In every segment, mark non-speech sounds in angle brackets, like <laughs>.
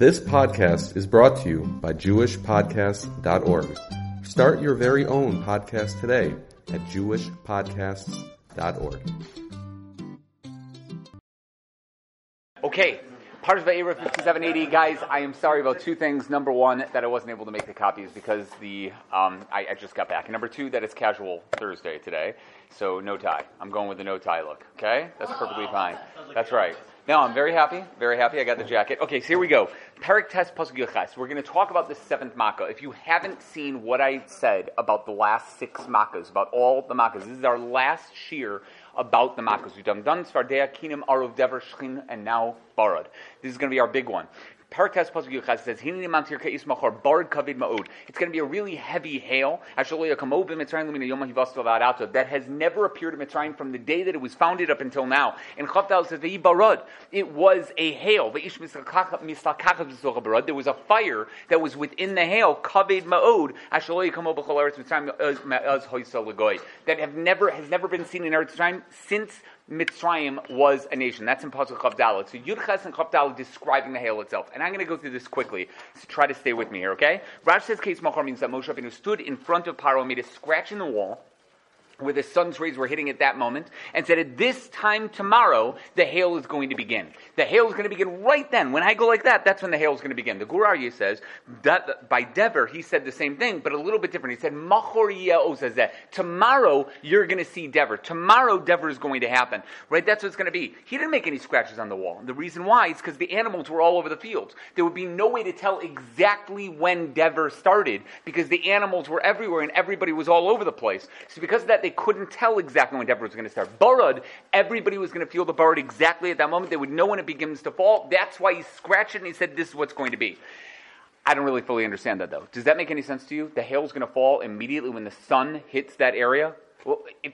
This podcast is brought to you by JewishPodcasts.org. Start your very own podcast today at JewishPodcasts.org. Okay, part of Va'era 5780, guys. I am sorry about two things. Number one, that I wasn't able to make the copies because the um, I, I just got back. And number two, that it's casual Thursday today, so no tie. I'm going with the no tie look. Okay, that's perfectly fine. That's right. No, I'm very happy. Very happy. I got the jacket. Okay, so here we go. Perik Test Pasuk. We're going to talk about the seventh makkah. If you haven't seen what I said about the last six makkahs, about all the makkahs, this is our last shiur about the makkahs. We've done done Svardea, Kinim, Arov, Dever, Shchin, and now Barad. This is going to be our big one. Parakas Pasuk Yuchas says, Hinini mantir ka'is machor, barad kavid ma'od. It's going to be a really heavy hail. That has never appeared in Mitzrayim from the day that it was founded up until now. And Chavdal says, barad. It was a hail. There was a fire that was within the hail, kavid ma'od, uh, that have never, has never been seen in Eretz Mitzrayim since Mitzrayim was a nation. That's in Pasuk Chav. So Yudches and Chav describing the hail itself. And I'm going to go through this quickly. So try to stay with me here, okay? Rashi says case Machar means that Moshe Rabbeinu stood in front of Paro and made a scratch in the wall where the sun's rays were hitting at that moment, and said, At this time tomorrow, the hail is going to begin. The hail is going to begin right then. When I go like that, that's when the hail is going to begin. The Gur Aryeh says, that by Dever, he said the same thing, but a little bit different. He said, Machor says. Tomorrow, you're going to see Dever. Tomorrow, Dever is going to happen. Right? That's what it's going to be. He didn't make any scratches on the wall. The reason why is because the animals were all over the fields. There would be no way to tell exactly when Dever started because the animals were everywhere and everybody was all over the place. So because of that, they they couldn't tell exactly when Dever was going to start. Barad, everybody was going to feel the barad exactly at that moment. They would know when it begins to fall. That's why he scratched it and he said, This is what's going to be. I don't really fully understand that though. Does that make any sense to you? The hail is going to fall immediately when the sun hits that area? Well, if,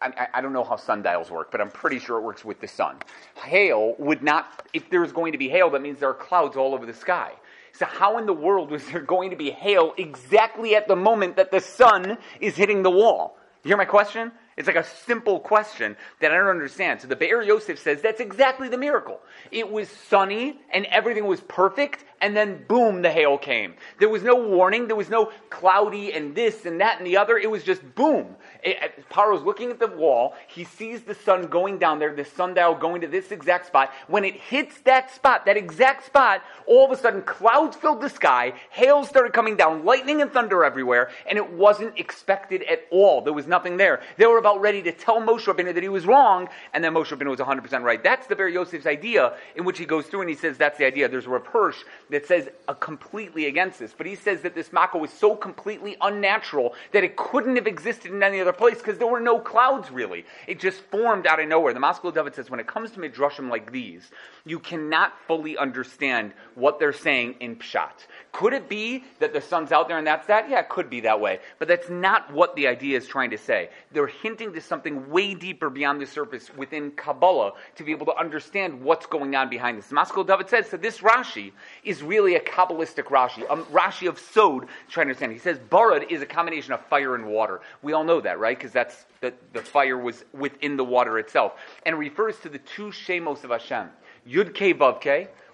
I, I, don't know how sundials work, but I'm pretty sure it works with the sun. Hail would not, if there's going to be hail, that means there are clouds all over the sky. So, how in the world was there going to be hail exactly at the moment that the sun is hitting the wall? You hear my question? It's like a simple question that I don't understand. So the Be'er Yosef says that's exactly the miracle. It was sunny and everything was perfect, and then boom, the hail came. There was no warning. There was no cloudy and this and that and the other. It was just boom. It, Paro's looking at the wall. He sees the sun going down there, the sundial going to this exact spot. When it hits that spot, that exact spot, all of a sudden clouds filled the sky, hail started coming down, lightning and thunder everywhere, and it wasn't expected at all. There was nothing there. They were about ready to tell Moshe Rabbeinu that he was wrong, and then Moshe Rabbeinu was 100% right. That's the Be'er Yosef's idea in which he goes through and he says that's the idea. There's a Rav Hirsch that says a completely against this, but he says that this Mako was so completely unnatural that it couldn't have existed in any other place because there were no clouds really. It just formed out of nowhere. The Maskil L'David says when it comes to midrashim like these, you cannot fully understand what they're saying in pshat. Could it be that the sun's out there and that's that? Yeah, it could be that way, but that's not what the idea is trying to say. They're hinting to something way deeper beyond the surface within Kabbalah to be able to understand what's going on behind this. Maskil L'David says so. This Rashi is really a kabbalistic Rashi, a Rashi of Sod. Trying to understand, he says Barad is a combination of fire and water. We all know that, right? Because that's the, the fire was within the water itself, and refers to the two shemos of Hashem. Yud Ke Vav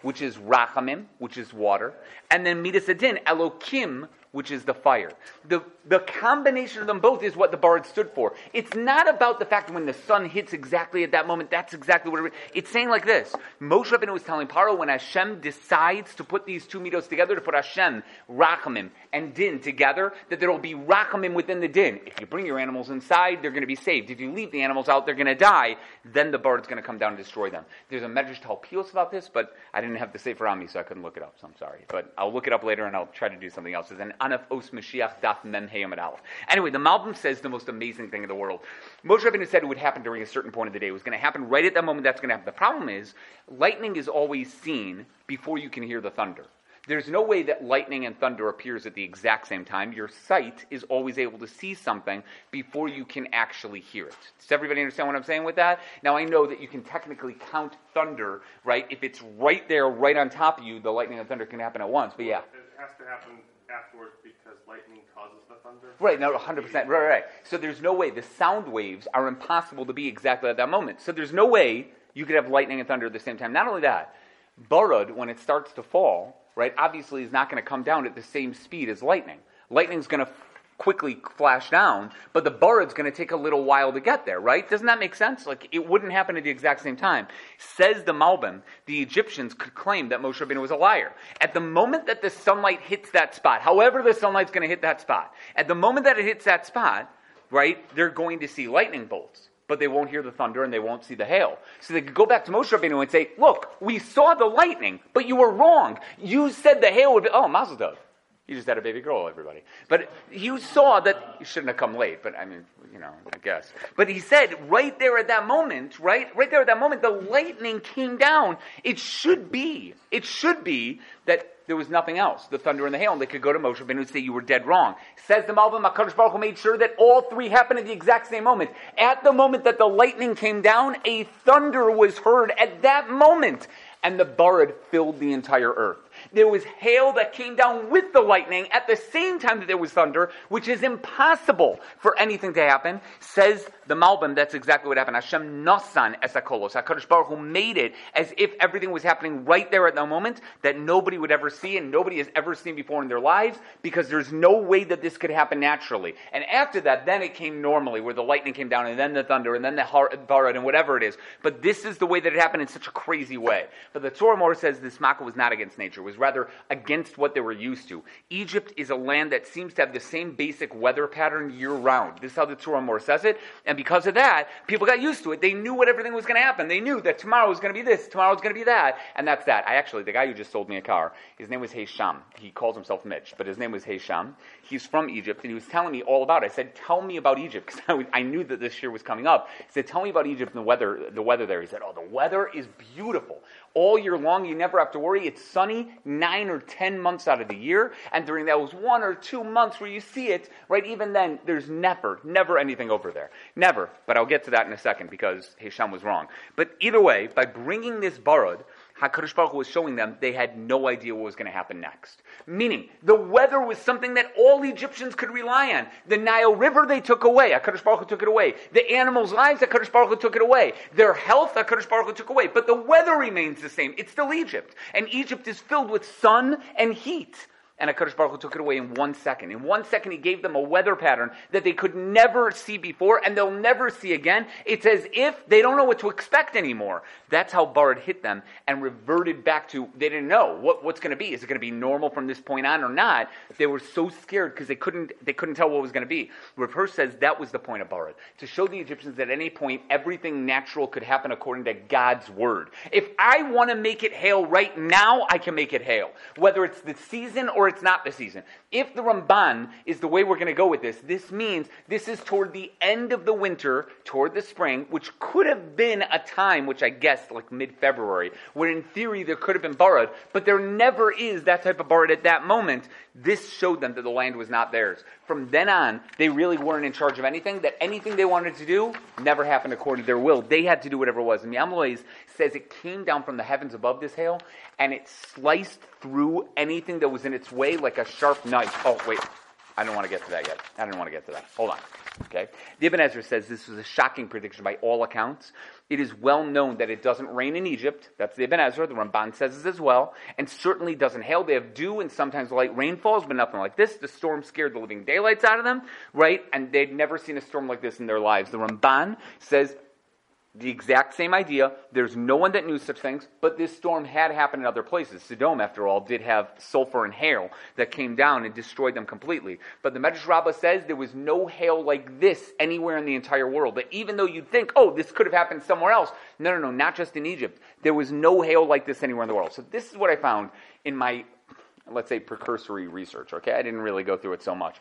which is Rachamim, which is water, and then Midas Adin, Elokim, which is the fire. The, the combination of them both is what the Barad stood for. It's not about the fact that when the sun hits exactly at that moment, that's exactly what it is. It's saying like this. Moshe Rabbeinu was telling Paro when Hashem decides to put these two mitos together, to put Hashem, Rachamim, and Din together, that there will be Rachamim within the Din. If you bring your animals inside, they're going to be saved. If you leave the animals out, they're going to die. Then the Barad's going to come down and destroy them. There's a Medrash to Talpios about this, but I didn't have the Sefer on me, so I couldn't look it up, so I'm sorry. But I'll look it up later and I'll try to do something else. There's an Anaf Os Mashiach Daf Mem. Anyway, the Malbim says the most amazing thing in the world. Moshe Rabbeinu said it would happen during a certain point of the day. It was going to happen right at that moment that's going to happen. The problem is, lightning is always seen before you can hear the thunder. There's no way that lightning and thunder appears at the exact same time. Your sight is always able to see something before you can actually hear it. Does everybody understand what I'm saying with that? Now I know that you can technically count thunder, right? If it's right there, right on top of you, the lightning and thunder can happen at once. But yeah. It has to happen afterwards because lightning causes the thunder. Right, no, 100%. Right, right, right. So there's no way. The sound waves are impossible to be exactly at that moment. So there's no way you could have lightning and thunder at the same time. Not only that, Barad, when it starts to fall, right, obviously is not going to come down at the same speed as lightning. Lightning's going to quickly flash down, but the Barad's going to take a little while to get there, right? Doesn't that make sense? Like, it wouldn't happen at the exact same time. Says the Malbim, the Egyptians could claim that Moshe Rabbeinu was a liar. At the moment that the sunlight hits that spot, however the sunlight's going to hit that spot, at the moment that it hits that spot, right, they're going to see lightning bolts but they won't hear the thunder and they won't see the hail. So they could go back to Moshe Rabbeinu and say, look, we saw the lightning, but you were wrong. You said the hail would be, oh, Mazel Tov. You just had a baby girl, everybody. But you saw that, you shouldn't have come late, but I mean, you know, I guess. But he said right there at that moment, right? Right there at that moment, the lightning came down. It should be, it should be that there was nothing else, the thunder and the hail, and they could go to Moshe and say, you were dead wrong. Says the Malbim, HaKadosh Baruch Hu made sure that all three happened at the exact same moment. At the moment that the lightning came down, a thunder was heard at that moment, and the Barad filled the entire earth. There was hail that came down with the lightning at the same time that there was thunder, which is impossible for anything to happen. Says the Malbim, that's exactly what happened. Hashem nasan esakolos. HaKadosh Baruch Hu made it as if everything was happening right there at the moment that nobody would ever see and nobody has ever seen before in their lives because there's no way that this could happen naturally. And after that, then it came normally where the lightning came down and then the thunder and then the barad and whatever it is. But this is the way that it happened in such a crazy way. But the Torah more says this Makkah was not against nature. It was rather against what they were used to. Egypt is a land that seems to have the same basic weather pattern year round. This is how the Torah more says it. And because of that, people got used to it. They knew what everything was going to happen. They knew that tomorrow was going to be this, tomorrow was going to be that. And that's that. I actually, the guy who just sold me a car, his name was Hesham. He calls himself Mitch, but his name was Hesham. He's from Egypt, and he was telling me all about it. I said, tell me about Egypt, <laughs> because I, I, knew that this year was coming up. He said, tell me about Egypt and the weather, the weather there. He said, oh, the weather is beautiful all year long. You never have to worry. It's sunny nine or ten months out of the year. And during those one or two months where you see it, right, even then, there's never, never anything over there. Never. But I'll get to that in a second because Hisham was wrong. But either way, by bringing this barad, HaKadosh Baruch Hu was showing them they had no idea what was going to happen next. Meaning, the weather was something that all Egyptians could rely on. The Nile River they took away. HaKadosh Baruch Hu took it away. The animals' lives, HaKadosh Baruch Hu took it away. Their health, HaKadosh Baruch Hu took away. But the weather remains the same. It's still Egypt. And Egypt is filled with sun and heat. And HaKadosh Baruch Hu took it away in one second. In one second, he gave them a weather pattern that they could never see before and they'll never see again. It's as if they don't know what to expect anymore. That's how Barad hit them and reverted back to, they didn't know what, what's going to be. Is it going to be normal from this point on or not? They were so scared because they couldn't, they couldn't tell what was going to be. Rav says that was the point of Barad. To show the Egyptians that at any point, everything natural could happen according to God's word. If I want to make it hail right now, I can make it hail. Whether it's the season or it's not the season. If the Ramban is the way we're going to go with this, this means this is toward the end of the winter, toward the spring, which could have been a time, which I guessed like mid February, where in theory there could have been borrowed, but there never is that type of borrowed at that moment. This showed them that the land was not theirs. From then on, they really weren't in charge of anything, that anything they wanted to do never happened according to their will. They had to do whatever it was. And Me'am Lo'ez says it came down from the heavens above this hail, and it sliced through anything that was in its way like a sharp knife. Oh, wait. I don't want to get to that yet. I don't want to get to that. Hold on. Okay? The Ibn Ezra says this was a shocking prediction by all accounts. It is well known that it doesn't rain in Egypt. That's the Ibn Ezra. The Ramban says this as well. And certainly doesn't hail. They have dew and sometimes light rainfalls, but nothing like this. The storm scared the living daylights out of them, right? And they'd never seen a storm like this in their lives. The Ramban says the exact same idea. There's no one that knew such things, but this storm had happened in other places. Sodom, after all, did have sulfur and hail that came down and destroyed them completely. But the Medrash Rabbah says there was no hail like this anywhere in the entire world. That even though you'd think, oh, this could have happened somewhere else, no, no, no, not just in Egypt. There was no hail like this anywhere in the world. So this is what I found in my, let's say, precursory research. Okay, I didn't really go through it so much.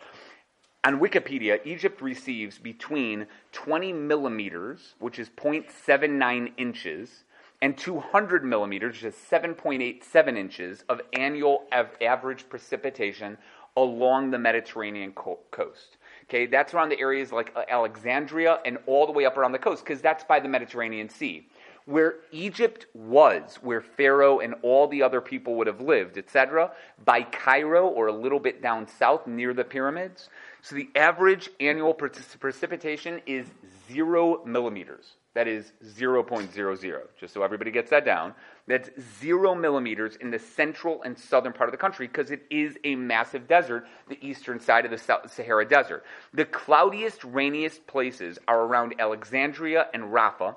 On Wikipedia, Egypt receives between 20 millimeters, which is 0.79 inches, and 200 millimeters, which is 7.87 inches, of annual av- average precipitation along the Mediterranean co- coast. Okay, that's around the areas like Alexandria and all the way up around the coast, because that's by the Mediterranean Sea. Where Egypt was, where Pharaoh and all the other people would have lived, etc., by Cairo or a little bit down south near the pyramids, so the average annual precipitation is zero millimeters. That is 0.00, just so everybody gets that down. That's zero millimeters in the central and southern part of the country because it is a massive desert, the eastern side of the Sahara Desert. The cloudiest, rainiest places are around Alexandria and Rafah.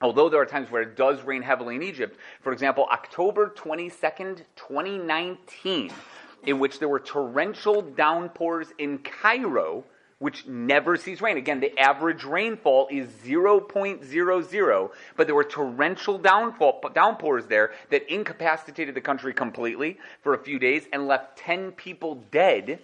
Although there are times where it does rain heavily in Egypt, for example, October 22nd, 2019, in which there were torrential downpours in Cairo, which never sees rain. Again, the average rainfall is 0.00, but there were torrential downfall, downpours there that incapacitated the country completely for a few days and left 10 people dead,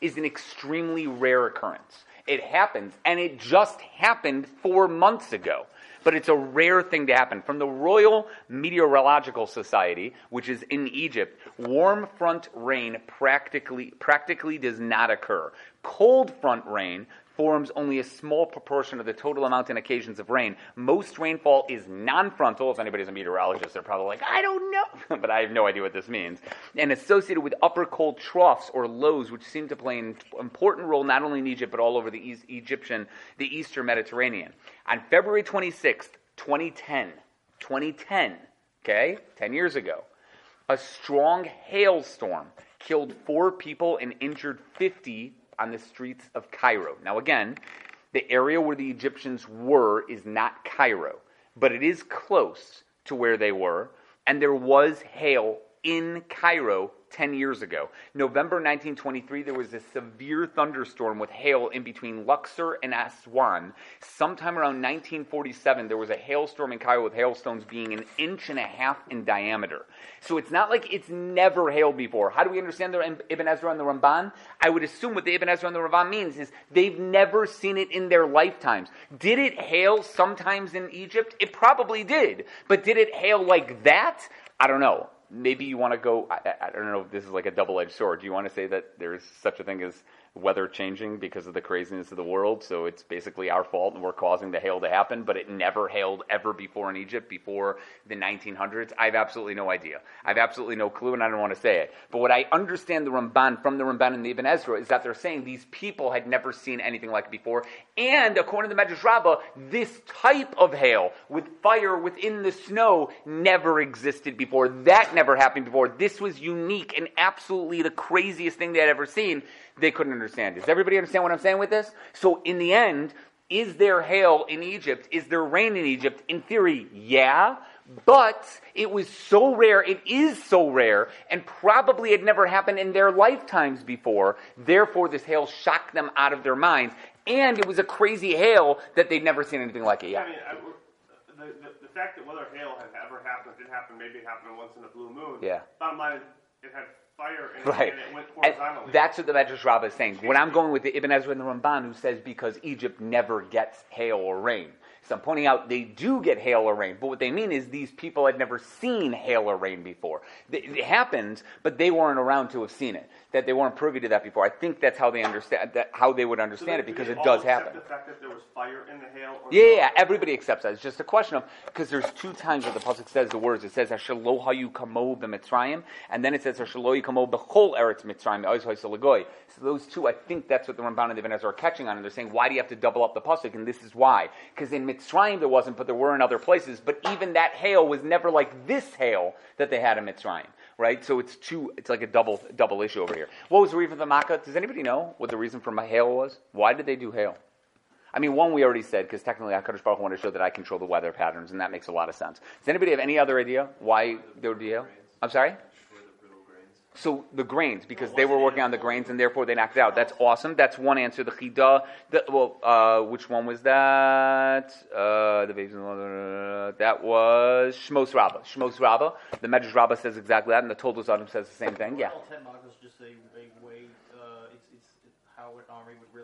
is an extremely rare occurrence. It happens, and it just happened four months ago but it's a rare thing to happen. From the Royal Meteorological Society, which is in Egypt, warm front rain practically practically does not occur. Cold front rain forms only a small proportion of the total amount and occasions of rain. Most rainfall is non-frontal. If anybody's a meteorologist, they're probably like, I don't know, <laughs> but I have no idea what this means. And associated with upper cold troughs or lows, which seem to play an important role not only in Egypt but all over the Egyptian, the Eastern Mediterranean. On February 26th, 2010, 2010, okay, 10 years ago, a strong hailstorm killed four people and injured 50 on the streets of Cairo. Now, again, the area where the Egyptians were is not Cairo, but it is close to where they were, and there was hail in Cairo 10 years ago. November 1923, there was a severe thunderstorm with hail in between Luxor and Aswan. Sometime around 1947, there was a hailstorm in Cairo with hailstones being an inch and a half in diameter. So it's not like it's never hailed before. How do we understand the Ibn Ezra and the Ramban? I would assume what the Ibn Ezra and the Ramban means is they've never seen it in their lifetimes. Did it hail sometimes in Egypt? It probably did. But did it hail like that? I don't know maybe you want to go. I, I, don't know if this is like a double edged sword. Do you want to say that there's such a thing as weather changing because of the craziness of the world? So it's basically our fault and we're causing the hail to happen, but it never hailed ever before in Egypt before the 1900s? I have absolutely no idea. I have absolutely no clue and I don't want to say it. But what I understand the Ramban from the Ramban and the Ibn Ezra is that they're saying these people had never seen anything like it before. And according to the Medrash Rabbah, this type of hail with fire within the snow never existed before. That never happened before. This was unique and absolutely the craziest thing they had ever seen. They couldn't understand. Does everybody understand what I'm saying with this? So in the end, is there hail in Egypt? Is there rain in Egypt? In theory, yeah. But it was so rare, it is so rare, and probably had never happened in their lifetimes before. Therefore, this hail shocked them out of their minds. And it was a crazy hail that they'd never seen anything like it yet. I mean, I, the, the, the, fact that whether hail has ever happened, did happen, maybe it happened once in a blue moon. Yeah. Bottom line, it had fire and, right. and it went horizontally. And that's what the Medrash Rabbah is saying. When I'm going with the Ibn Ezra and the Ramban, who says because Egypt never gets hail or rain. So I'm pointing out they do get hail or rain, but what they mean is these people had never seen hail or rain before. It happens, but they weren't around to have seen it that they weren't privy to that before. I think that's how they understand that how they would understand so it because it does happen. The fact that there was fire in the hail. yeah, yeah, everybody accepts that. It's just a question of because there's two times where the pasuk says the words. It says "Hashalohayu kamo b'Mitzrayim," and then it says "Hashalohayu kamo b'chol eretz Mitzrayim." So those two, I think that's what the Ramban and the Ibn are catching on, and they're saying, why do you have to double up the pasuk? And this is why, because in Mitzrayim there wasn't, but there were in other places. But even that hail was never like this hail that they had in Mitzrayim right? So it's two. It's like a double double issue over here. What was the reason for the makkah? Does anybody know what the reason for my hail was? Why did they do hail? I mean, one we already said because technically Hakadosh Baruch wanted to show that I control the weather patterns, and that makes a lot of sense. Does anybody have any other idea why there would be hail? I'm sorry. So the grains, because they were working on the grains and therefore they knocked it out. That's awesome. That's one answer. The chida, the, well, uh, which one was that? Uh, the that was Shmos Rabbah. Shmos Rabbah. The Medrash Rabbah says exactly that, and the Toldos Adam says the same thing. Yeah.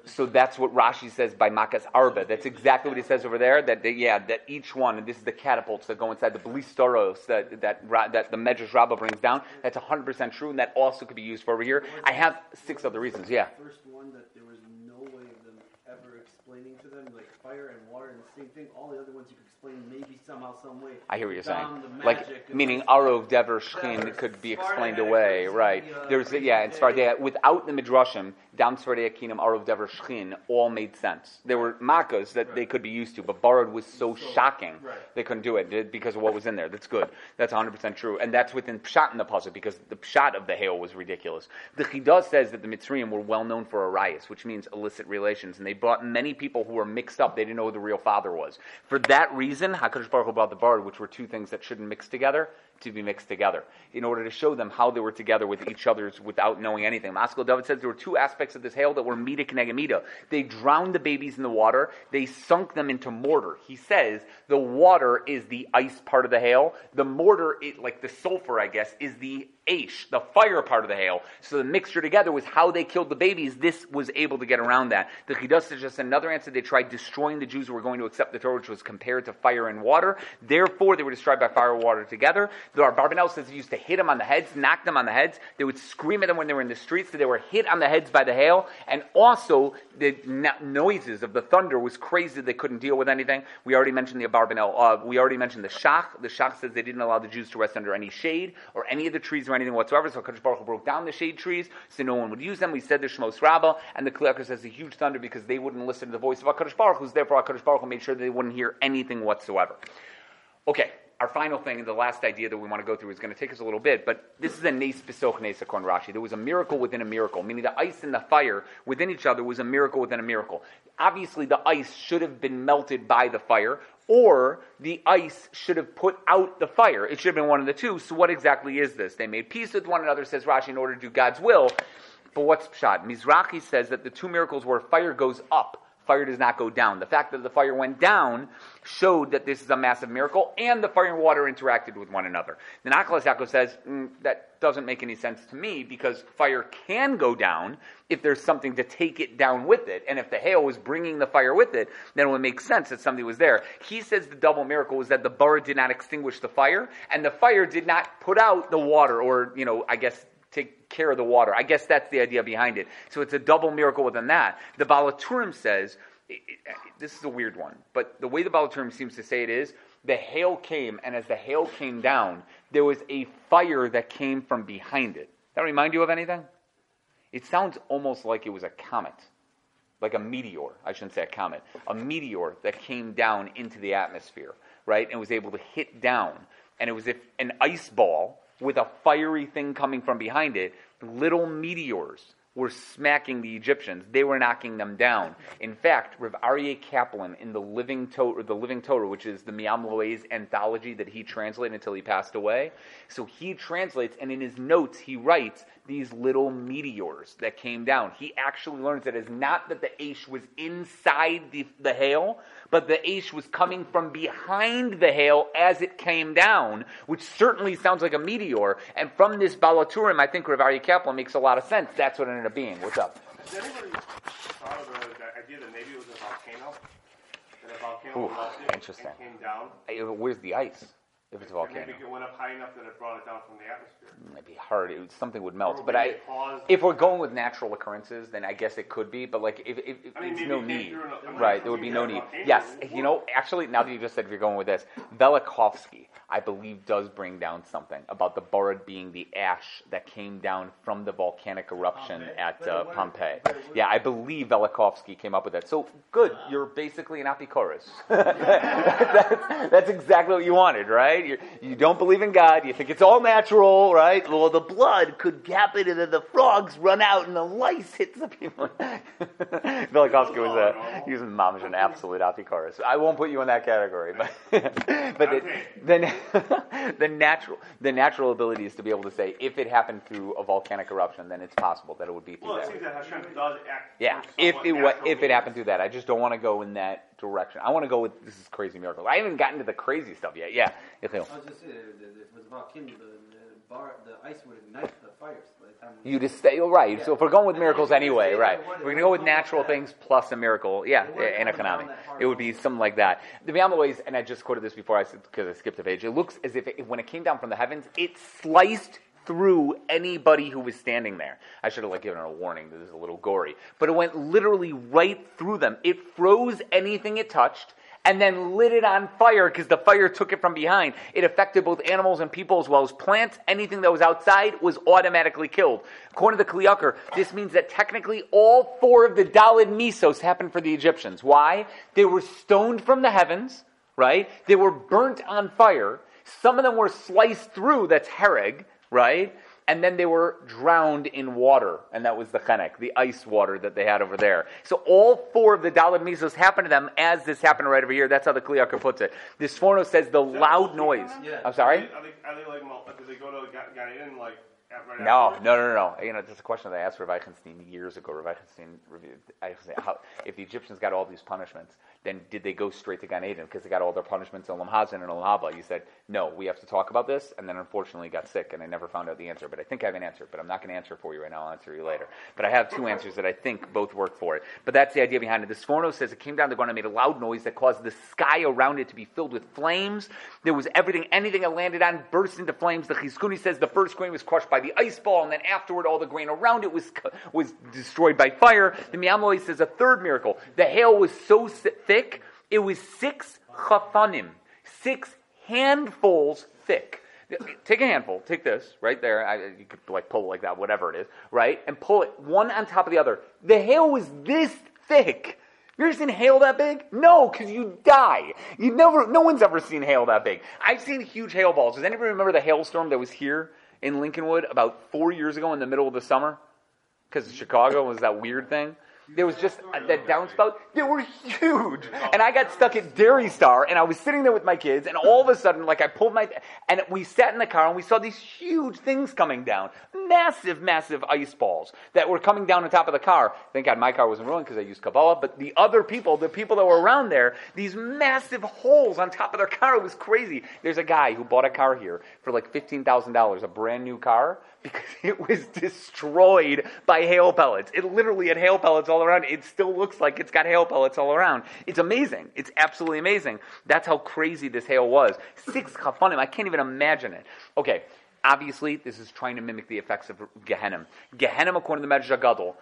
So that's what Rashi says by Makas Arba. That's exactly what he says over there. That they, yeah, that each one, and this is the catapults that go inside the blistoros that that that the Medrash Rabbah brings down. That's 100 percent true, and that also could be used for over here. I have six other reasons. Yeah. First one that there was no way of them ever explaining to them, like fire and water and the same thing. All the other ones you could explain maybe somehow, some way. I hear what you're saying. Like and meaning Arov Dever Shchin could be explained away, right? the, uh, There's yeah, in day. Sfardia without the midrashim, Dam Sfardia Kinim Arov Dever Shchin all made sense. There were makas that they could be used to, but borrowed was so shocking right. they couldn't do it because of what was in there. That's good. That's 100 percent true, and that's within pshat in the puzzle because the pshat of the hail was ridiculous. The Chidah says that the Mitzrayim were well known for arayas, which means illicit relations, and they brought many people who were mixed up. They didn't know who the real father was. For that reason, Hakadosh Baruch Hu brought the Barad, which were two things that shouldn't mix together, to be mixed together in order to show them how they were together with each other's without knowing anything. Maskil L'David says there were two aspects of this hail that were mida kenegamida. They drowned the babies in the water. They sunk them into mortar. He says the water is the ice part of the hail. The mortar, it, like the sulfur, I guess, is the Aish, the fire part of the hail. So the mixture together was how they killed the babies. This was able to get around that. The Chidas is just another answer. They tried destroying the Jews who were going to accept the Torah, which was compared to fire and water. Therefore, they were destroyed by fire and water together. The Barbanel says they used to hit them on the heads, knock them on the heads. They would scream at them when they were in the streets. So they were hit on the heads by the hail. And also, the no- noises of the thunder was crazy. They couldn't deal with anything. We already mentioned the Barbanel. Uh, we already mentioned the Shach. The Shach says they didn't allow the Jews to rest under any shade or any of the trees or anything whatsoever. So Kadosh Baruch broke down the shade trees so no one would use them. We said the Shmos Rabbah and the Kli Yakar says the huge thunder because they wouldn't listen to the voice of HaKadosh Baruch Hu. Therefore, HaKadosh Baruch made sure they wouldn't hear anything whatsoever. Okay, our final thing, and the last idea that we want to go through is going to take us a little bit, but this is a nes besoch nes Rashi. There was a miracle within a miracle, meaning the ice and the fire within each other was a miracle within a miracle. Obviously, the ice should have been melted by the fire, or the ice should have put out the fire. It should have been one of the two. So, what exactly is this? They made peace with one another, says Rashi, in order to do God's will. But what's pshat? Mizrahi says that the two miracles where fire goes up fire does not go down. The fact that the fire went down showed that this is a massive miracle, and the fire and water interacted with one another. The Nachalas Yaakov says mm, that doesn't make any sense to me because fire can go down if there's something to take it down with it, and if the hail was bringing the fire with it, then it would make sense that something was there. He says the double miracle was that the barad did not extinguish the fire, and the fire did not put out the water, or you know, I guess take care of the water. I guess that's the idea behind it. So it's a double miracle within that. The Baal HaTurim says, it, it, this is a weird one, but the way the Baal HaTurim seems to say it is, the hail came, and as the hail came down, there was a fire that came from behind it. That remind you of anything? It sounds almost like it was a comet, like a meteor. I shouldn't say a comet, a meteor that came down into the atmosphere, right, and was able to hit down. And it was if an ice ball with a fiery thing coming from behind it, little meteors were smacking the Egyptians. They were knocking them down. In fact, Rav Aryeh Kaplan in the Living Torah, the Living Torah, which is the Me'am Lo'ez anthology that he translated until he passed away. So he translates, and in his notes he writes these little meteors that came down. He actually learns that it's not that the Aish was inside the, the hail, but the Aish was coming from behind the hail as it came down, which certainly sounds like a meteor. And from this Baal HaTurim, I think Rav Aryeh Kaplan makes a lot of sense. That's what it ended up being. What's up? Has anybody thought of the, the idea that maybe it was a volcano? That a volcano Ooh, interesting. came down? Where's the ice? If it's a volcano, maybe it went up high enough that it brought it down from the atmosphere. it might be hard. It something would melt. Or But maybe I, it caused- if we're going with natural occurrences, then I guess it could be. But like, if, if, if I mean, it's maybe no it came need, through an- I mean, right? There would be no through need. volcano. Yes, you know, actually, now that you just said if you're going with this, Velikovsky, I believe, does bring down something about the Barad being the ash that came down from the volcanic eruption Pompeii? at But uh, wouldn't- Pompeii. but it wouldn't- Yeah, I believe Velikovsky came up with that. So good, you're basically an apikoros. <laughs> that's, that's exactly what you wanted, right? You're, you don't believe in God. You think it's all natural, right? Well, the blood could happen, and then the frogs run out, and the lice hits the people. <laughs> Velikovsky was a he was mamish an absolute apikoros. I won't put you in that category, but <laughs> but the, the, <laughs> the natural the natural ability is to be able to say if it happened through a volcanic eruption, then it's possible that it would be through Well, it that. seems that Hashem does act. Yeah, if it if it happened through that, I just don't want to go in that direction. I want to go with this is crazy miracles. I haven't gotten to the crazy stuff yet. Yeah, I was just saying, if it was volcano, the, the bar, the ice would ignite the fires by the time. you just stay oh, right. So if we're going with miracles anyway, right? We're gonna go with natural things plus a miracle. Yeah, in economic, down that hard it would be something like that. The beyond ways, and I just quoted this before I because I skipped a page. It looks as if it, when it came down from the heavens, it sliced through anybody who was standing there. I should have like given it a warning. This is a little gory, but it went literally right through them. It froze anything it touched and then lit it on fire because the fire took it from behind. It affected both animals and people as well as plants. Anything that was outside was automatically killed. According to the Kli Yakar, this means that technically all four of the Dalid Misos happened for the Egyptians. Why? They were stoned from the heavens, right? They were burnt on fire. Some of them were sliced through, that's hereg, right? and then they were drowned in water, and that was the chenek, the ice water that they had over there. So all four of the Dalad Misos happened to them as this happened right over here. That's how the Kli Yakar puts it. This Sforno says the loud noise. Yeah. I'm sorry? Are they, are they like, do they go to Ga- Gan Eden, like, right No, no, no, no, no. You know, that's a question that I asked Rav Eichenstein years ago. Rav Eichenstein reviewed, I say, how, if the Egyptians got all these punishments, then did they go straight to Gan Eden because they got all their punishments in Olam Hazeh and Olam Haba? You said, no, we have to talk about this, and then unfortunately got sick, and I never found out the answer. But I think I have an answer, but I'm not going to answer for you right now. I'll answer you later. But I have two answers that I think both work for it. But that's the idea behind it. The Sforno says it came down to ground and made a loud noise that caused the sky around it to be filled with flames. There was everything, anything it landed on burst into flames. The Chizkuni says the first grain was crushed by the ice ball, and then afterward, all the grain around it was was destroyed by fire. The Miamoi says a third miracle. The hail was so si- thick, it was six chafanim, six handfuls thick. Take a handful, take this right there. I, you could like pull it like that, whatever it is, right? And pull it one on top of the other. The hail was this thick. You ever seen hail that big? No, because you die. You never. No one's ever seen hail that big. I've seen huge hail balls. Does anybody remember the hailstorm that was here in Lincolnwood about four years ago in the middle of the summer? Because Chicago was that weird thing. There was just uh, that downspout. They were huge, and I got stuck at Dairy Star, and I was sitting there with my kids, and all of a sudden, like I pulled my, and we sat in the car, and we saw these huge things coming down, massive, massive ice balls that were coming down on top of the car. Thank God my car wasn't ruined because I used Kabbalah, but the other people, the people that were around there, these massive holes on top of their car, it was crazy. There's a guy who bought a car here for like fifteen thousand dollars, a brand new car because <laughs> it was destroyed by hail pellets. It literally had hail pellets all around. It still looks like it's got hail pellets all around. It's amazing. It's absolutely amazing. That's how crazy this hail was. Six <laughs> chafanim. I can't even imagine it. Okay. Obviously, this is trying to mimic the effects of Gehenna. Gehenna, according to the Medrash Gadol,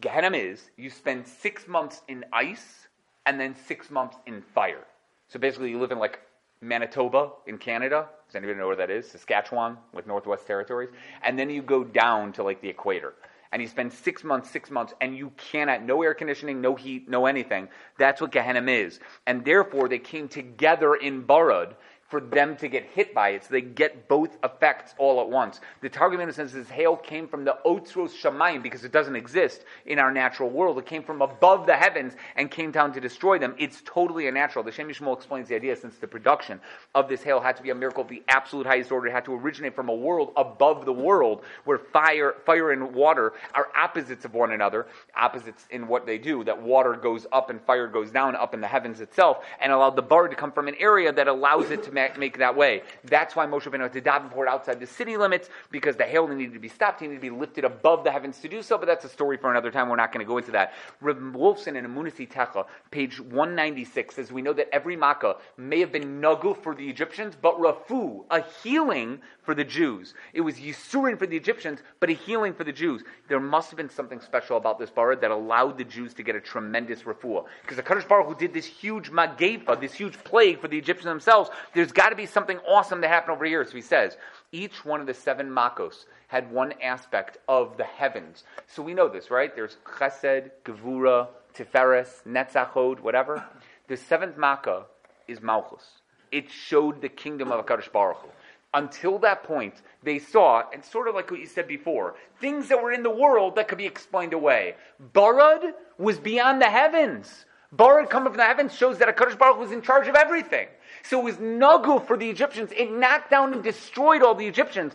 Gehenna is you spend six months in ice and then six months in fire. So basically, you live in like Manitoba in Canada. Does anybody know where that is? Saskatchewan with Northwest Territories. And then you go down to like the equator. And you spend six months, six months, and you cannot, no air conditioning, no heat, no anything. That's what Gehenna is. And therefore, they came together in Barad for them to get hit by it. So they get both effects all at once. The Targum in a sense is hail came from the Otzros Shamayim because it doesn't exist in our natural world. It came from above the heavens and came down to destroy them. It's totally unnatural. The Shem explains the idea since the production of this hail had to be a miracle of the absolute highest order. It had to originate from a world above the world where fire, fire and water are opposites of one another, opposites in what they do. That water goes up and fire goes down up in the heavens itself, and allowed the bar to come from an area that allows it to ma- make that way. That's why Moshe Rabbeinu had to daven for it outside the city limits because the hail needed to be stopped. He needed to be lifted above the heavens to do so. But that's a story for another time. We're not going to go into that. Reb Wolfson in Emunas Itecha, page 196, says we know that every makkah may have been nagu for the Egyptians, but rafu, a healing for the Jews. It was yisurin for the Egyptians, but a healing for the Jews. There must have been something special about this barad that allowed the Jews to get a tremendous refuah. Because the Kadosh Baruch Hu did this huge magefa, this huge plague for the Egyptians themselves, there's got to be something awesome that happened over here. So he says, each one of the seven makos had one aspect of the heavens. So we know this, right? There's chesed, gevura, tiferes, netzachod, whatever. The seventh makkah is malchus. It showed the kingdom of HaKadosh Baruch Hu. Until that point, they saw, and sort of like what you said before, things that were in the world that could be explained away. Barad was beyond the heavens. Barad coming from the heavens shows that HaKadosh Baruch Hu was in charge of everything. So it was nagu for the Egyptians. It knocked down and destroyed all the Egyptians.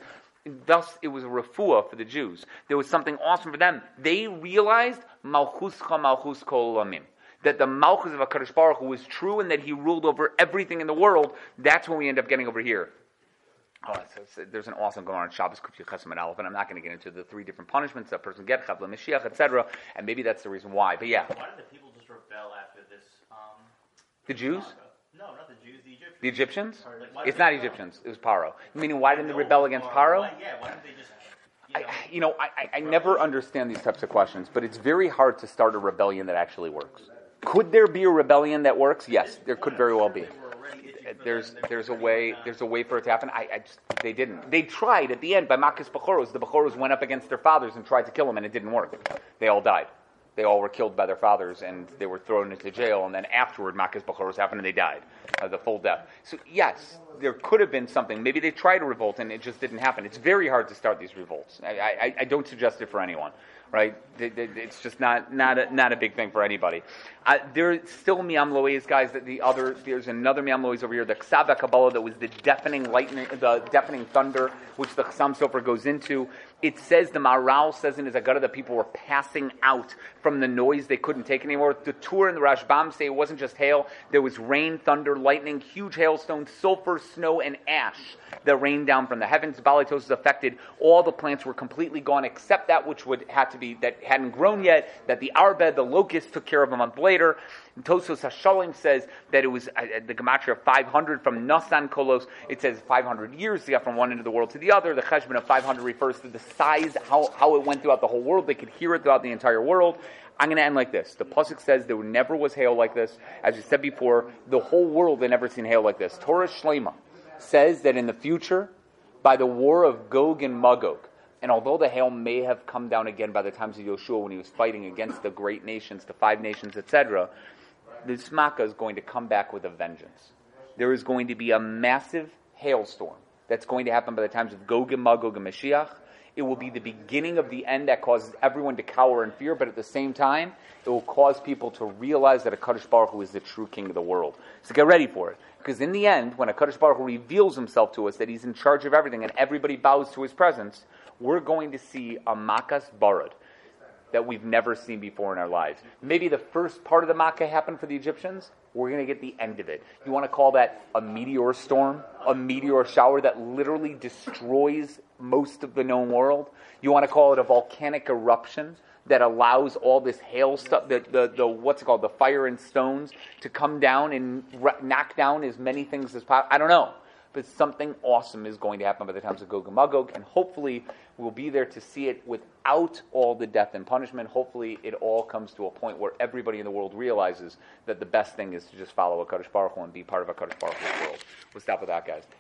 Thus, it was a refuah for the Jews. There was something awesome for them. They realized malchuscha malchus kol. That the malchus of HaKadosh Baruch was true and that he ruled over everything in the world. That's when we end up getting over here. Oh, there's an awesome Gemara on Shabbos Kufya Chesam and Aleph, and I'm not going to get into the three different punishments that a person gets, Chavla Mashiach, etc. And maybe that's the reason why. But yeah, Why did the people just rebel after this? Um, the Jews? No, not the Jews, the Egyptians. the Egyptians. Like, It's not? Egyptians. It was Paro. Meaning, why didn't they rebel against Paro? Why, yeah, why didn't they just you know, I, I, I never understand these types of questions, but it's very hard to start a rebellion that actually works. Could there be a rebellion that works? Yes, there could very well be. There's there's a way there's a way for it to happen. I, I just they didn't. They tried at the end by Makkah's Bechoros. The Bechoros went up against their fathers and tried to kill them, and it didn't work. They all died. They all were killed by their fathers, and they were thrown into jail. And then afterward, Makkah's Bechoros happened, and they died, uh, the full death. So yes, there could have been something. Maybe they tried a revolt, and it just didn't happen. It's very hard to start these revolts. I, I, I don't suggest it for anyone right? It's just not not a, not a big thing for anybody. Uh, there's still Me'am Lo'ez, guys. That the other there's another Me'am Lo'ez over here, the Ksaba Kabbalah, that was the deafening lightning, the deafening thunder, which the Chassam Sofer goes into. It says the Maral says in his Agada that people were passing out from the noise they couldn't take anymore. The Tour and the Rashbam say it wasn't just hail; there was rain, thunder, lightning, huge hailstones, sulfur, snow, and ash that rained down from the heavens. Balitos affected all the plants were completely gone except that which would had to be that hadn't grown yet. That the arbeh, the locust, took care of a month later. And Tosos Hashalim says that it was uh, the gematria of 500 from Nasan Kolos. It says 500 years get from one end of the world to the other. The cheshbon of 500 refers to the size, how, how it went throughout the whole world. They could hear it throughout the entire world. I'm going to end like this. The pasuk says there never was hail like this. As we said before, the whole world had never seen hail like this. Torah Shlema says that in the future, by the war of Gog and Magog, and although the hail may have come down again by the times of Yoshua when he was fighting against the great nations, the five nations, etc., this Makkah is going to come back with a vengeance. There is going to be a massive hailstorm that's going to happen by the times of Gog and Magog and Mashiach. It will be the beginning of the end that causes everyone to cower in fear, but at the same time, it will cause people to realize that a Kadosh Baruch Hu is the true king of the world. So get ready for it. Because in the end, when a Kadosh Baruch Hu reveals himself to us that he's in charge of everything and everybody bows to his presence, we're going to see a Makas Barad that we've never seen before in our lives. Maybe the first part of the Makkah happened for the Egyptians. We're going to get the end of it. You want to call that a meteor storm, a meteor shower that literally destroys most of the known world? You want to call it a volcanic eruption that allows all this hail stuff, the, the, the what's it called, the fire and stones to come down and knock down as many things as possible. I don't know. But something awesome is going to happen by the times of Gog and Magog, and hopefully we'll be there to see it without all the death and punishment. Hopefully it all comes to a point where everybody in the world realizes that the best thing is to just follow a Kadosh Baruch Hu and be part of a Kadosh Baruch Hu world. We'll stop with that, guys.